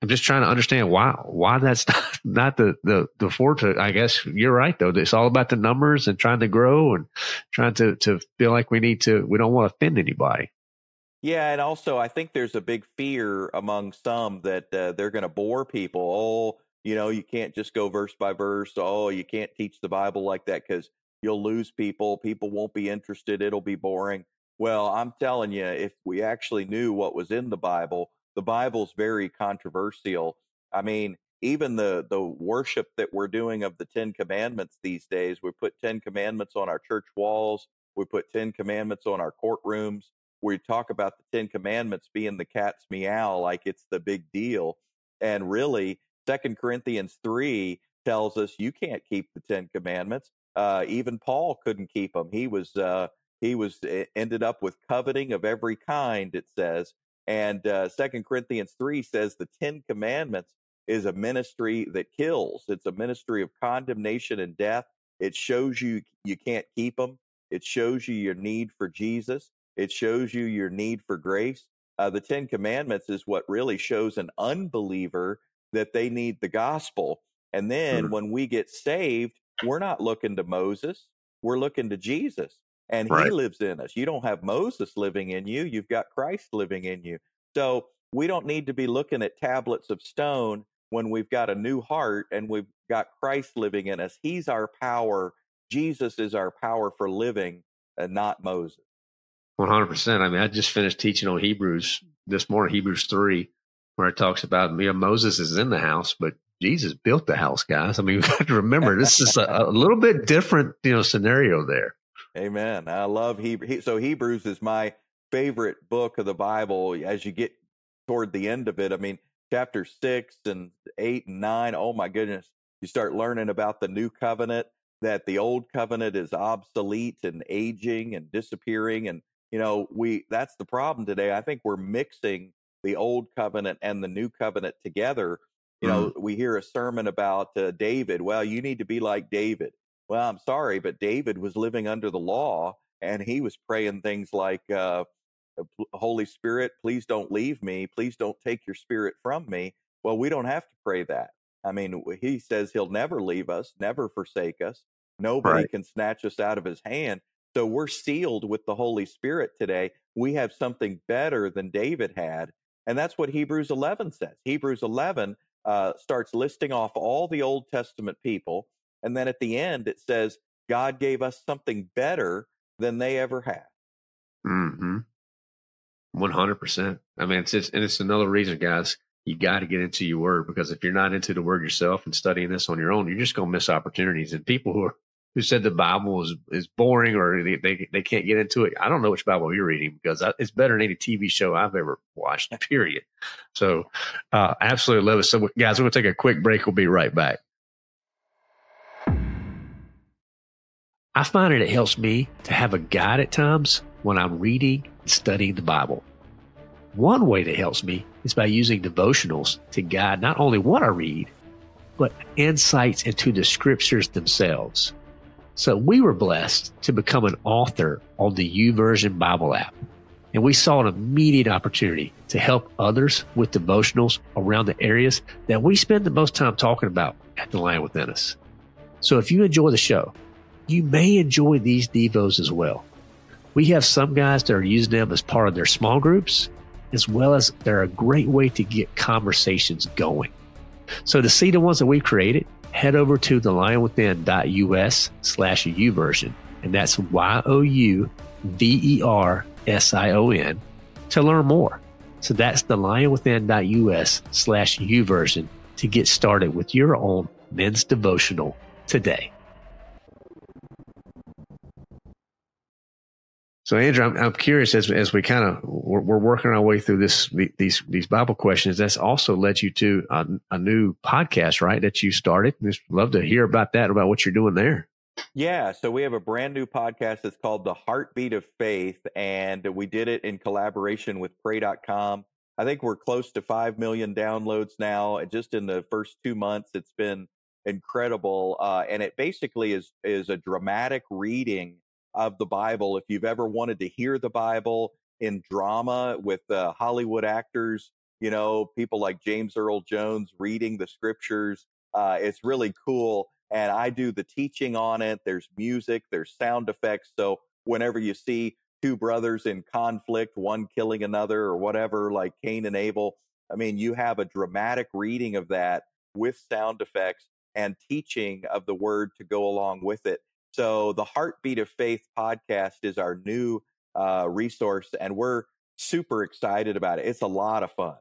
I'm just trying to understand why why that's not, not the the the forte. I guess you're right though. It's all about the numbers and trying to grow and trying to to feel like we need to. We don't want to offend anybody. Yeah, and also I think there's a big fear among some that uh, they're going to bore people. Oh, you know, you can't just go verse by verse. Oh, you can't teach the Bible like that because you'll lose people. People won't be interested. It'll be boring. Well, I'm telling you, if we actually knew what was in the Bible, the Bible's very controversial. I mean, even the the worship that we're doing of the Ten Commandments these days, we put Ten Commandments on our church walls. We put Ten Commandments on our courtrooms we talk about the Ten Commandments being the cat's meow, like it's the big deal. And really, Second Corinthians 3 tells us you can't keep the Ten Commandments. Uh, even Paul couldn't keep them. He was uh, he was eh, ended up with coveting of every kind. It says, and uh, Second Corinthians 3 says the Ten Commandments is a ministry that kills. It's a ministry of condemnation and death. It shows you you can't keep them. It shows you your need for Jesus. It shows you your need for grace. Uh, the Ten Commandments is what really shows an unbeliever that they need the gospel. And then when we get saved, we're not looking to Moses, we're looking to Jesus. And right. he lives in us. You don't have Moses living in you, you've got Christ living in you. So we don't need to be looking at tablets of stone when we've got a new heart and we've got Christ living in us. He's our power. Jesus is our power for living and not Moses. One hundred percent. I mean, I just finished teaching on Hebrews this morning, Hebrews three, where it talks about you know, Moses is in the house, but Jesus built the house, guys. I mean, we have to remember this is a, a, little bit different, you know, scenario there. Amen. I love Hebrew. So Hebrews is my favorite book of the Bible. As you get toward the end of it, I mean, chapter six and eight and nine. Oh my goodness, you start learning about the new covenant. That the old covenant is obsolete and aging and disappearing, and you know, we that's the problem today. I think we're mixing the old covenant and the new covenant together. You know, mm-hmm. we hear a sermon about uh, David. Well, you need to be like David. Well, I'm sorry, but David was living under the law and he was praying things like, uh, uh Holy Spirit, please don't leave me. Please don't take your spirit from me. Well, we don't have to pray that. I mean, he says he'll never leave us, never forsake us. Nobody right. can snatch us out of his hand. So we're sealed with the Holy Spirit today. We have something better than David had. And that's what Hebrews 11 says. Hebrews 11 uh, starts listing off all the Old Testament people. And then at the end, it says, God gave us something better than they ever had. Mm-hmm. 100%. I mean, it's, and it's another reason, guys, you got to get into your word because if you're not into the word yourself and studying this on your own, you're just going to miss opportunities. And people who are who said the Bible is, is boring or they, they, they can't get into it. I don't know which Bible you're reading because I, it's better than any TV show I've ever watched, period. So, uh, absolutely love it. So, guys, we're going to take a quick break. We'll be right back. I find it, it helps me to have a guide at times when I'm reading and studying the Bible. One way that helps me is by using devotionals to guide not only what I read, but insights into the scriptures themselves. So we were blessed to become an author on the YouVersion Bible app. And we saw an immediate opportunity to help others with devotionals around the areas that we spend the most time talking about at the Lion Within Us. So if you enjoy the show, you may enjoy these Devos as well. We have some guys that are using them as part of their small groups, as well as they're a great way to get conversations going. So to see the ones that we've created, head over to thelionwithin.us slash YouVersion, and that's Y-O-U-V-E-R-S-I-O-N, to learn more. So that's thelionwithin.us slash YouVersion to get started with your own men's devotional today. So, Andrew, I'm, I'm curious as as we kind of we're, we're, working our way through this these these Bible questions. That's also led you to a, a new podcast, right? That you started. Just love to hear about that, about what you're doing there. Yeah, so we have a brand new podcast that's called The Heartbeat of Faith, and we did it in collaboration with Pray.com. I think we're close to 5 million downloads now. Just in the first two months, it's been incredible. Uh, and it basically is, is a dramatic reading of the Bible. If you've ever wanted to hear the Bible in drama with uh, Hollywood actors, you know, people like James Earl Jones reading the scriptures, uh, it's really cool. And I do the teaching on it. There's music, there's sound effects. So whenever you see two brothers in conflict, one killing another or whatever, like Cain and Abel, I mean, you have a dramatic reading of that with sound effects and teaching of the word to go along with it. So the Heartbeat of Faith podcast is our new uh, resource, and we're super excited about it. It's a lot of fun.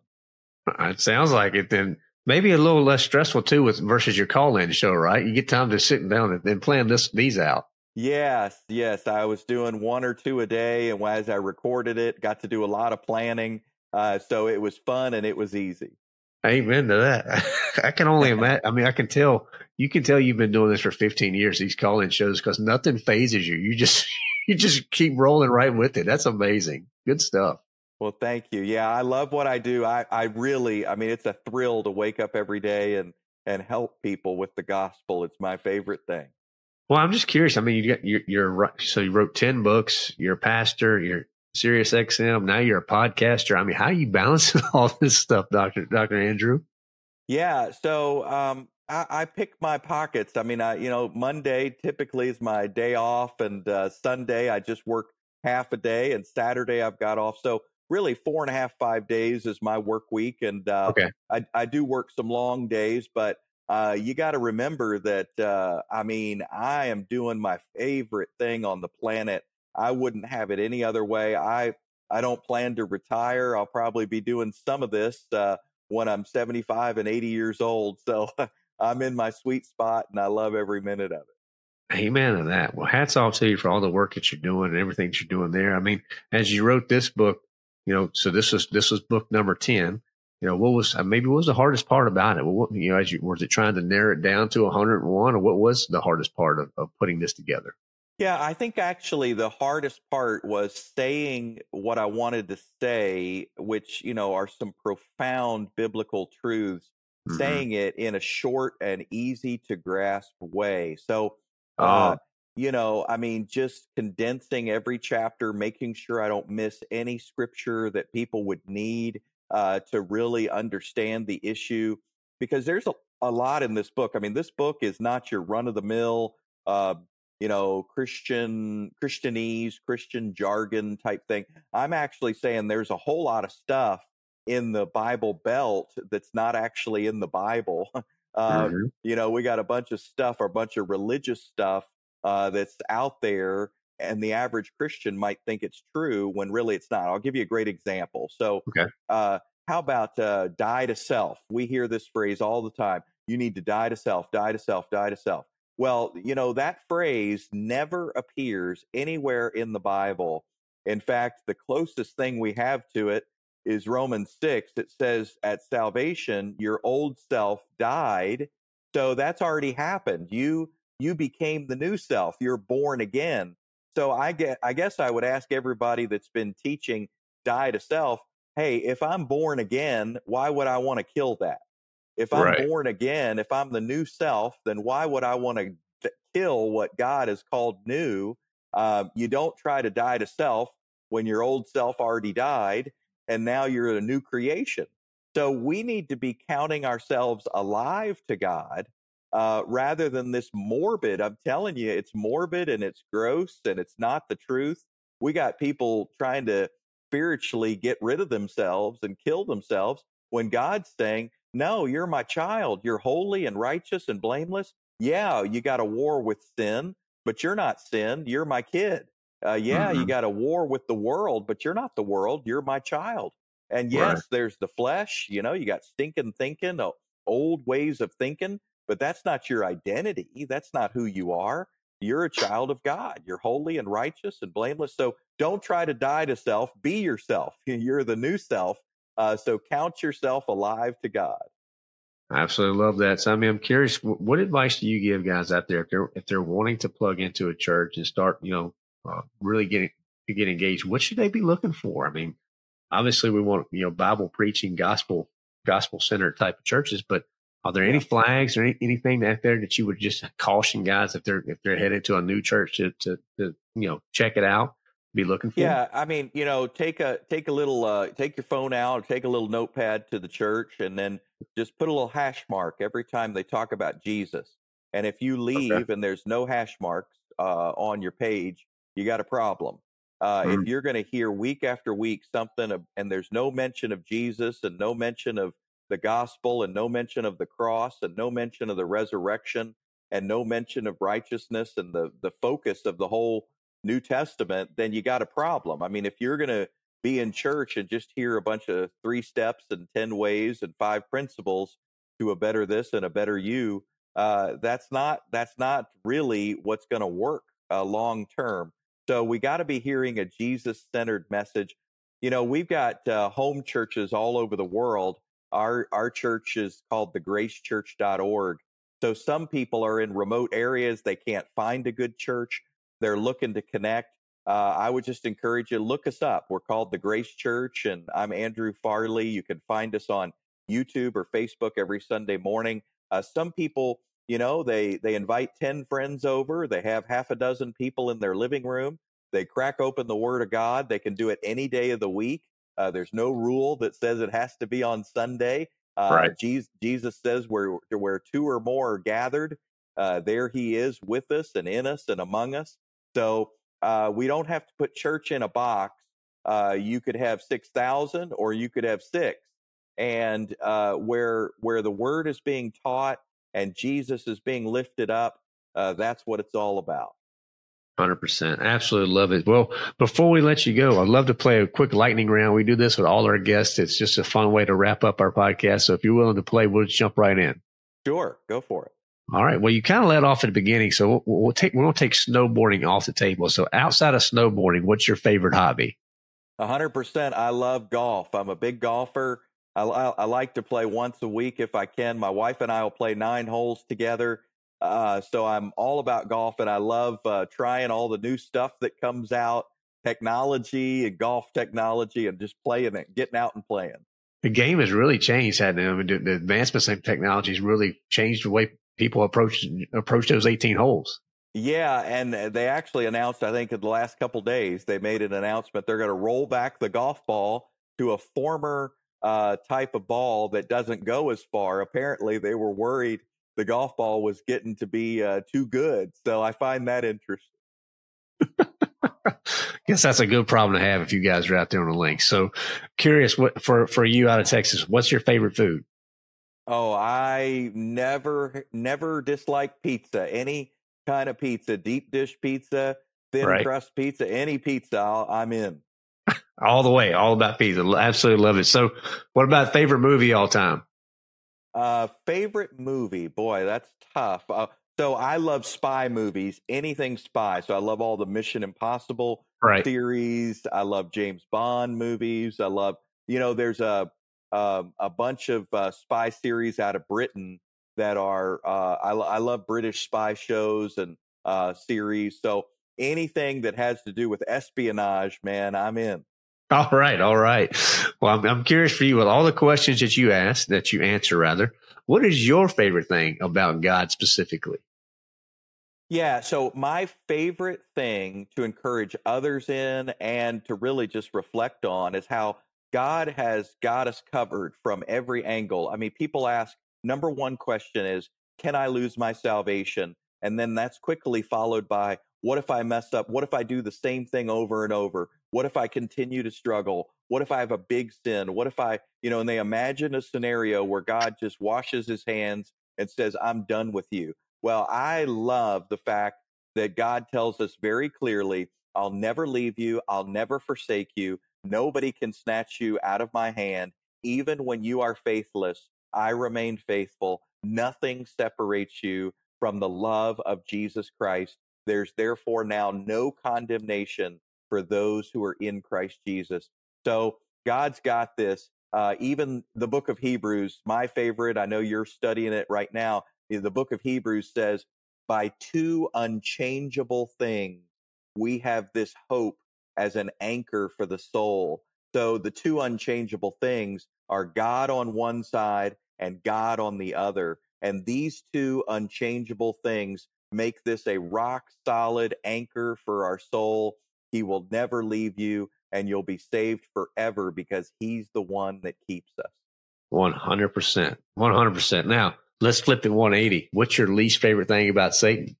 Uh, it sounds like it. Then maybe a little less stressful too, with versus your call-in show, right? You get time to sit down and, and plan this these out. Yes, yes. I was doing one or two a day, and as I recorded it, got to do a lot of planning. Uh, so it was fun and it was easy. Amen to that. I can only imagine. I mean, I can tell you can tell you've been doing this for 15 years. These call-in shows because nothing fazes you. You just you just keep rolling right with it. That's amazing. Good stuff. Well, thank you. Yeah, I love what I do. I I really, I mean, it's a thrill to wake up every day and and help people with the gospel. It's my favorite thing. Well, I'm just curious. I mean, you got you're, you're so you wrote 10 books. You're a pastor. You're Sirius XM. Now you're a podcaster. I mean, how are you balancing all this stuff, Doctor Doctor Andrew? Yeah, so um, I, I, pick my pockets. I mean, I you know Monday typically is my day off, and uh, Sunday I just work half a day, and Saturday I've got off. So really, four and a half five days is my work week, and uh, okay. I, I do work some long days, but uh, you got to remember that. Uh, I mean, I am doing my favorite thing on the planet I wouldn't have it any other way. I I don't plan to retire. I'll probably be doing some of this uh, when I'm 75 and 80 years old. So I'm in my sweet spot, and I love every minute of it. Amen to that. Well, hats off to you for all the work that you're doing and everything that you're doing there. I mean, as you wrote this book, you know, so this was this was book number ten. You know, what was uh, maybe what was the hardest part about it? Well, what, you know, as you was it trying to narrow it down to 101, or what was the hardest part of, of putting this together? Yeah, I think actually the hardest part was saying what I wanted to say, which, you know, are some profound biblical truths, mm-hmm. saying it in a short and easy to grasp way. So, uh, oh. you know, I mean, just condensing every chapter, making sure I don't miss any scripture that people would need uh, to really understand the issue, because there's a, a lot in this book. I mean, this book is not your run of the mill uh, you know, Christian, Christianese, Christian jargon type thing. I'm actually saying there's a whole lot of stuff in the Bible Belt that's not actually in the Bible. Uh, mm-hmm. You know, we got a bunch of stuff, or a bunch of religious stuff uh, that's out there, and the average Christian might think it's true when really it's not. I'll give you a great example. So, okay. uh, how about uh, die to self? We hear this phrase all the time. You need to die to self, die to self, die to self. Well, you know, that phrase never appears anywhere in the Bible. In fact, the closest thing we have to it is Romans 6. It says, at salvation, your old self died. So that's already happened. You you became the new self. You're born again. So I get I guess I would ask everybody that's been teaching die to self, hey, if I'm born again, why would I want to kill that? If I'm right. born again, if I'm the new self, then why would I want to kill what God has called new? Uh, you don't try to die to self when your old self already died and now you're a new creation. So we need to be counting ourselves alive to God uh, rather than this morbid. I'm telling you, it's morbid and it's gross and it's not the truth. We got people trying to spiritually get rid of themselves and kill themselves when God's saying, no, you're my child. You're holy and righteous and blameless. Yeah, you got a war with sin, but you're not sin. You're my kid. Uh, yeah, mm-hmm. you got a war with the world, but you're not the world. You're my child. And yes, right. there's the flesh. You know, you got stinking thinking, old ways of thinking, but that's not your identity. That's not who you are. you're a child of God. You're holy and righteous and blameless. So don't try to die to self. Be yourself. You're the new self. Uh, so count yourself alive to God. I absolutely love that. So I mean, I'm curious, what advice do you give guys out there if they're if they're wanting to plug into a church and start, you know, uh, really getting to get engaged? What should they be looking for? I mean, obviously we want you know Bible preaching, gospel gospel centered type of churches, but are there any flags or any, anything out there that you would just caution guys if they're if they're headed to a new church to to, to you know check it out? be looking for? Yeah, I mean, you know, take a take a little uh take your phone out, take a little notepad to the church and then just put a little hash mark every time they talk about Jesus. And if you leave okay. and there's no hash marks uh on your page, you got a problem. Uh, mm-hmm. If you're going to hear week after week something of, and there's no mention of Jesus and no mention of the gospel and no mention of the cross and no mention of the resurrection and no mention of righteousness and the the focus of the whole New Testament, then you got a problem. I mean, if you're going to be in church and just hear a bunch of three steps and 10 ways and five principles to a better this and a better you, uh, that's not that's not really what's going to work uh, long term. So we got to be hearing a Jesus centered message. You know, we've got uh, home churches all over the world. Our our church is called the gracechurch.org. So some people are in remote areas, they can't find a good church they're looking to connect, uh, I would just encourage you look us up. We're called the Grace Church, and I'm Andrew Farley. You can find us on YouTube or Facebook every Sunday morning. Uh, some people, you know, they they invite ten friends over. They have half a dozen people in their living room. They crack open the Word of God. They can do it any day of the week. Uh, there's no rule that says it has to be on Sunday. Uh, right. Jesus, Jesus says where where two or more are gathered, uh, there He is with us and in us and among us. So uh, we don't have to put church in a box. Uh, you could have 6,000 or you could have six. And uh, where, where the word is being taught and Jesus is being lifted up, uh, that's what it's all about. 100%. Absolutely love it. Well, before we let you go, I'd love to play a quick lightning round. We do this with all our guests. It's just a fun way to wrap up our podcast. So if you're willing to play, we'll jump right in. Sure. Go for it. All right. Well, you kind of led off at the beginning, so we'll, we'll take we're going to take snowboarding off the table. So, outside of snowboarding, what's your favorite hobby? A hundred percent. I love golf. I'm a big golfer. I, I, I, like to play once a week if I can. My wife and I will play nine holes together. Uh, so I'm all about golf, and I love uh, trying all the new stuff that comes out, technology and golf technology, and just playing it, getting out and playing. The game has really changed, hasn't it? I mean, the, the advancements in technology has really changed the way people approach approach those 18 holes. Yeah, and they actually announced, I think, in the last couple days, they made an announcement they're going to roll back the golf ball to a former uh, type of ball that doesn't go as far. Apparently, they were worried the golf ball was getting to be uh, too good. So I find that interesting. Guess that's a good problem to have if you guys are out there on the links. So, curious, what for for you out of Texas, what's your favorite food? Oh, I never, never dislike pizza. Any kind of pizza, deep dish pizza, thin right. crust pizza, any pizza, i am in. All the way, all about pizza. Absolutely love it. So, what about favorite movie all time? Uh, favorite movie, boy, that's tough. Uh, so I love spy movies, anything spy. So I love all the Mission Impossible right. series. I love James Bond movies. I love, you know, there's a um, a bunch of uh, spy series out of Britain that are uh, I, I, love British spy shows and uh, series. So anything that has to do with espionage, man, I'm in. All right, all right. Well, I'm, I'm curious for you with all the questions that you ask, that you answer rather. What is your favorite thing about God specifically? Yeah, so my favorite thing to encourage others in and to really just reflect on is how God has got us covered from every angle. I mean, people ask, number one question is, can I lose my salvation? And then that's quickly followed by, what if I mess up? What if I do the same thing over and over? What if I continue to struggle? What if I have a big sin? What if I, you know, and they imagine a scenario where God just washes his hands and says, I'm done with you. Well, I love the fact that God tells us very clearly, I'll never leave you. I'll never forsake you. Nobody can snatch you out of my hand. Even when you are faithless, I remain faithful. Nothing separates you from the love of Jesus Christ. There's therefore now no condemnation for those who are in Christ Jesus. So God's got this. Uh, even the book of Hebrews, my favorite, I know you're studying it right now. The book of Hebrews says, by two unchangeable things, we have this hope as an anchor for the soul. So the two unchangeable things are God on one side and God on the other. And these two unchangeable things make this a rock solid anchor for our soul. He will never leave you and you'll be saved forever because he's the one that keeps us. 100%. 100%. Now, let's flip it 180. What's your least favorite thing about Satan?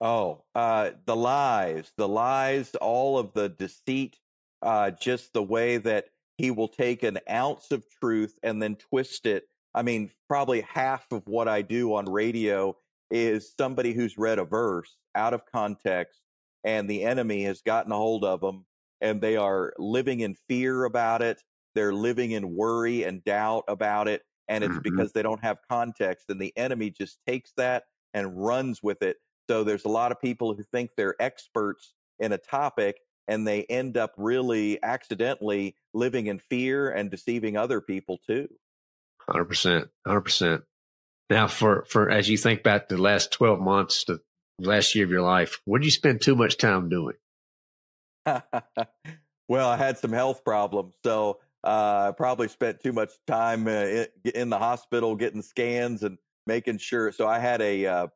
Oh, uh, the lies, the lies, all of the deceit, uh, just the way that he will take an ounce of truth and then twist it. I mean, probably half of what I do on radio is somebody who's read a verse out of context and the enemy has gotten a hold of them and they are living in fear about it. They're living in worry and doubt about it. And it's mm-hmm. because they don't have context and the enemy just takes that and runs with it so there's a lot of people who think they're experts in a topic and they end up really accidentally living in fear and deceiving other people too. 100%. 100%. Now, for, for as you think back the last 12 months, the last year of your life, what did you spend too much time doing? well, I had some health problems. So uh, I probably spent too much time uh, in the hospital getting scans and making sure. So I had a uh,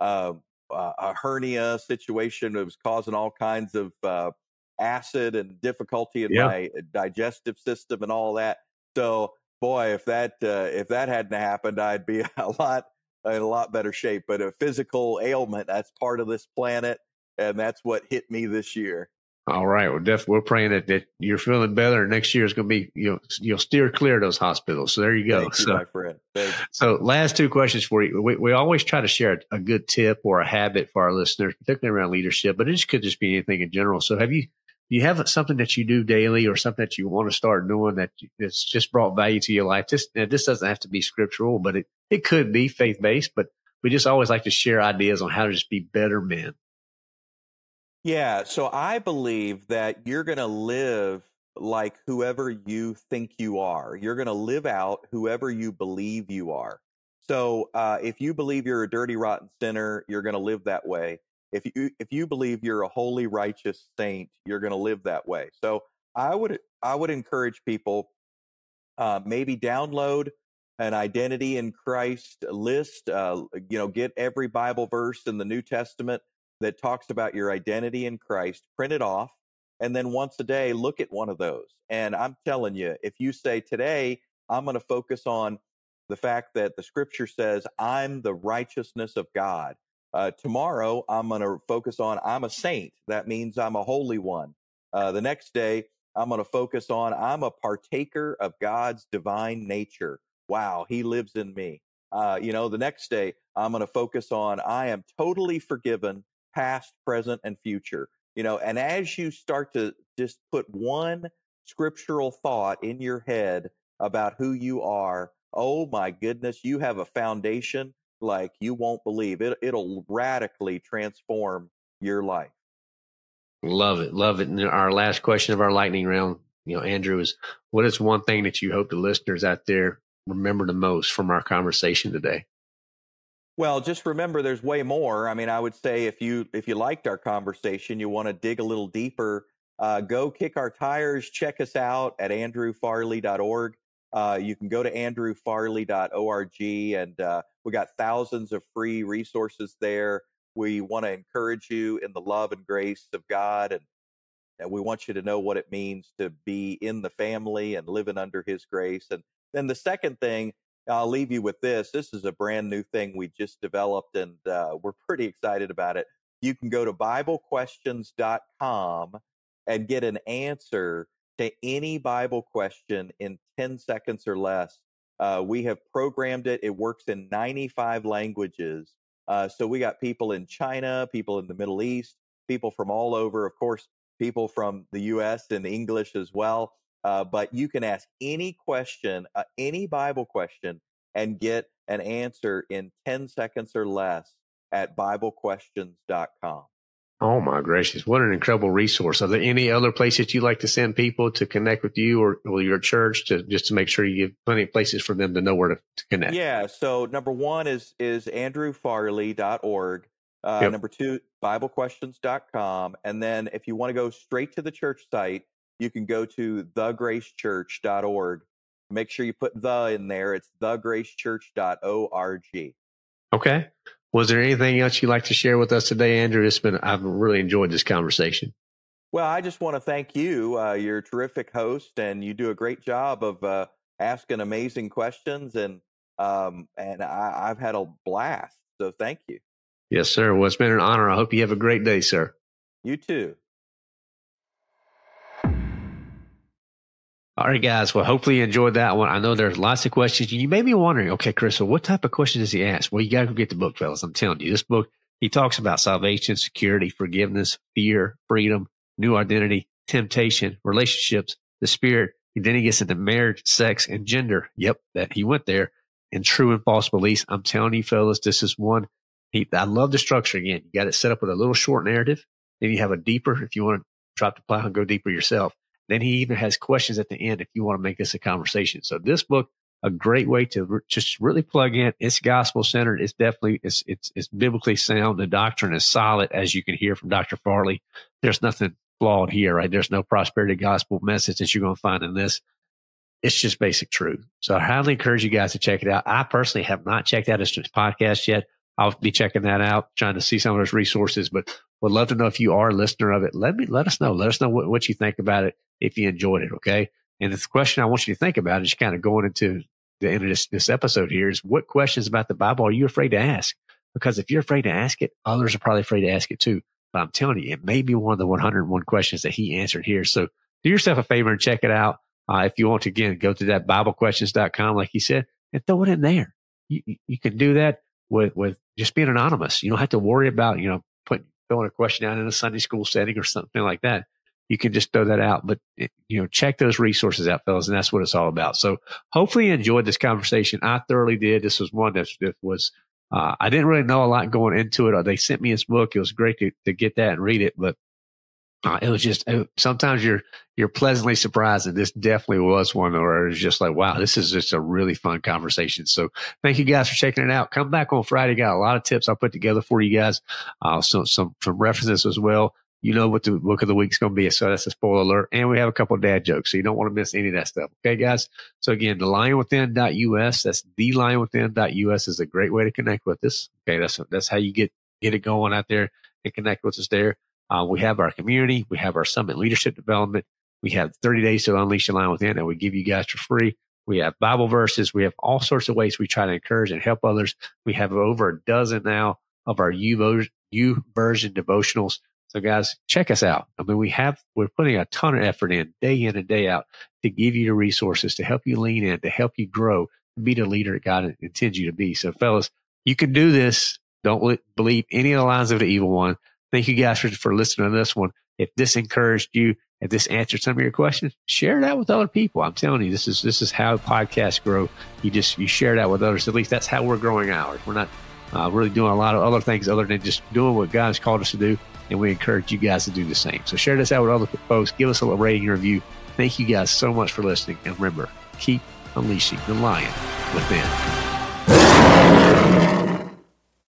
uh a hernia situation that was causing all kinds of uh, acid and difficulty in yeah. my digestive system and all that. So, boy, if that uh, if that hadn't happened, I'd be a lot in a lot better shape. But a physical ailment that's part of this planet, and that's what hit me this year. All right. Well, definitely, we're praying that, that you're feeling better. Next year is going to be you'll you'll steer clear of those hospitals. So there you go. Thank so, you, my friend. So last two questions for you. We, we always try to share a good tip or a habit for our listeners, particularly around leadership, but it just could just be anything in general. So have you you have something that you do daily or something that you want to start doing that that's just brought value to your life? Just this doesn't have to be scriptural, but it it could be faith based. But we just always like to share ideas on how to just be better men. Yeah. So I believe that you're going to live like whoever you think you are. You're going to live out whoever you believe you are. So uh, if you believe you're a dirty, rotten sinner, you're going to live that way. If you if you believe you're a holy, righteous saint, you're going to live that way. So I would I would encourage people uh, maybe download an identity in Christ list. Uh, you know, get every Bible verse in the New Testament that talks about your identity in Christ, print it off, and then once a day, look at one of those. And I'm telling you, if you say today, I'm going to focus on the fact that the scripture says, I'm the righteousness of God. Uh, tomorrow, I'm going to focus on, I'm a saint. That means I'm a holy one. Uh, the next day, I'm going to focus on, I'm a partaker of God's divine nature. Wow, he lives in me. Uh, you know, the next day, I'm going to focus on, I am totally forgiven past, present, and future. You know, and as you start to just put one scriptural thought in your head about who you are, oh my goodness, you have a foundation like you won't believe. It, it'll radically transform your life. Love it. Love it. And our last question of our lightning round, you know, Andrew, is what is one thing that you hope the listeners out there remember the most from our conversation today? Well, just remember there's way more. I mean, I would say if you if you liked our conversation, you want to dig a little deeper, uh, go kick our tires, check us out at andrewfarley.org. Uh, you can go to andrewfarley.org and uh, we got thousands of free resources there. We want to encourage you in the love and grace of God and and we want you to know what it means to be in the family and living under his grace. And then the second thing I'll leave you with this. This is a brand new thing we just developed, and uh, we're pretty excited about it. You can go to BibleQuestions.com and get an answer to any Bible question in 10 seconds or less. Uh, we have programmed it, it works in 95 languages. Uh, so we got people in China, people in the Middle East, people from all over, of course, people from the US in English as well. Uh, but you can ask any question, uh, any Bible question, and get an answer in 10 seconds or less. at BibleQuestions.com. Oh my gracious, what an incredible resource. Are there any other places you'd like to send people to connect with you or, or your church to just to make sure you give plenty of places for them to know where to, to connect? Yeah. So number one is is andrewfarley.org. Uh, yep. Number two, BibleQuestions.com. And then if you want to go straight to the church site, you can go to thegracechurch.org. Make sure you put the in there. It's thegracechurch.org. Okay. Was there anything else you'd like to share with us today, Andrew? It's been I've really enjoyed this conversation. Well, I just want to thank you. Uh, you're a terrific host, and you do a great job of uh, asking amazing questions, and um, and I, I've had a blast. So thank you. Yes, sir. Well, it's been an honor. I hope you have a great day, sir. You too. All right, guys. Well, hopefully you enjoyed that one. I know there's lots of questions. You may be wondering, okay, Chris, so what type of question does he ask? Well, you got to go get the book, fellas. I'm telling you, this book, he talks about salvation, security, forgiveness, fear, freedom, new identity, temptation, relationships, the spirit. And then he gets into marriage, sex, and gender. Yep, that he went there. And true and false beliefs. I'm telling you, fellas, this is one. He, I love the structure again. You got it set up with a little short narrative. Then you have a deeper, if you want to drop the plow and go deeper yourself. Then he even has questions at the end if you want to make this a conversation. So this book, a great way to re- just really plug in. It's gospel centered. It's definitely it's it's it's biblically sound. The doctrine is solid, as you can hear from Dr. Farley. There's nothing flawed here, right? There's no prosperity gospel message that you're going to find in this. It's just basic truth. So I highly encourage you guys to check it out. I personally have not checked out his podcast yet. I'll be checking that out, trying to see some of those resources, but would love to know if you are a listener of it. Let me, let us know. Let us know what, what you think about it if you enjoyed it. Okay. And the question I want you to think about is kind of going into the end of this, this episode here is what questions about the Bible are you afraid to ask? Because if you're afraid to ask it, others are probably afraid to ask it too. But I'm telling you, it may be one of the 101 questions that he answered here. So do yourself a favor and check it out. Uh, if you want to, again, go to that BibleQuestions.com, like he said, and throw it in there. You, you can do that with, with just being anonymous. You don't have to worry about, you know, putting, filling a question out in a Sunday school setting or something like that. You can just throw that out, but you know, check those resources out, fellas. And that's what it's all about. So hopefully you enjoyed this conversation. I thoroughly did. This was one that, that was, uh, I didn't really know a lot going into it. They sent me this book. It was great to, to get that and read it, but uh, it was just it, sometimes you're you're pleasantly surprised, and this definitely was one where it's just like, wow, this is just a really fun conversation. So thank you guys for checking it out. Come back on Friday. Got a lot of tips I put together for you guys. Uh, so some some references as well. You know what the book of the week's going to be. So that's a spoiler alert. And we have a couple of dad jokes. So you don't want to miss any of that stuff. Okay, guys. So again, the lionwithin.us. That's the lionwithin.us is a great way to connect with us. Okay. That's, that's how you get, get it going out there and connect with us there. Uh, we have our community. We have our summit leadership development. We have 30 days to unleash the lion within that we give you guys for free. We have Bible verses. We have all sorts of ways we try to encourage and help others. We have over a dozen now of our U, version devotionals. So guys, check us out. I mean, we have, we're putting a ton of effort in day in and day out to give you the resources to help you lean in, to help you grow, be the leader God intends you to be. So fellas, you can do this. Don't believe any of the lies of the evil one. Thank you guys for, for listening to this one. If this encouraged you, if this answered some of your questions, share that with other people. I'm telling you, this is this is how podcasts grow. You just you share that with others. At least that's how we're growing ours. We're not uh, really doing a lot of other things other than just doing what God's called us to do, and we encourage you guys to do the same. So share this out with other folks. Give us a rating review. Thank you guys so much for listening, and remember, keep unleashing the lion within.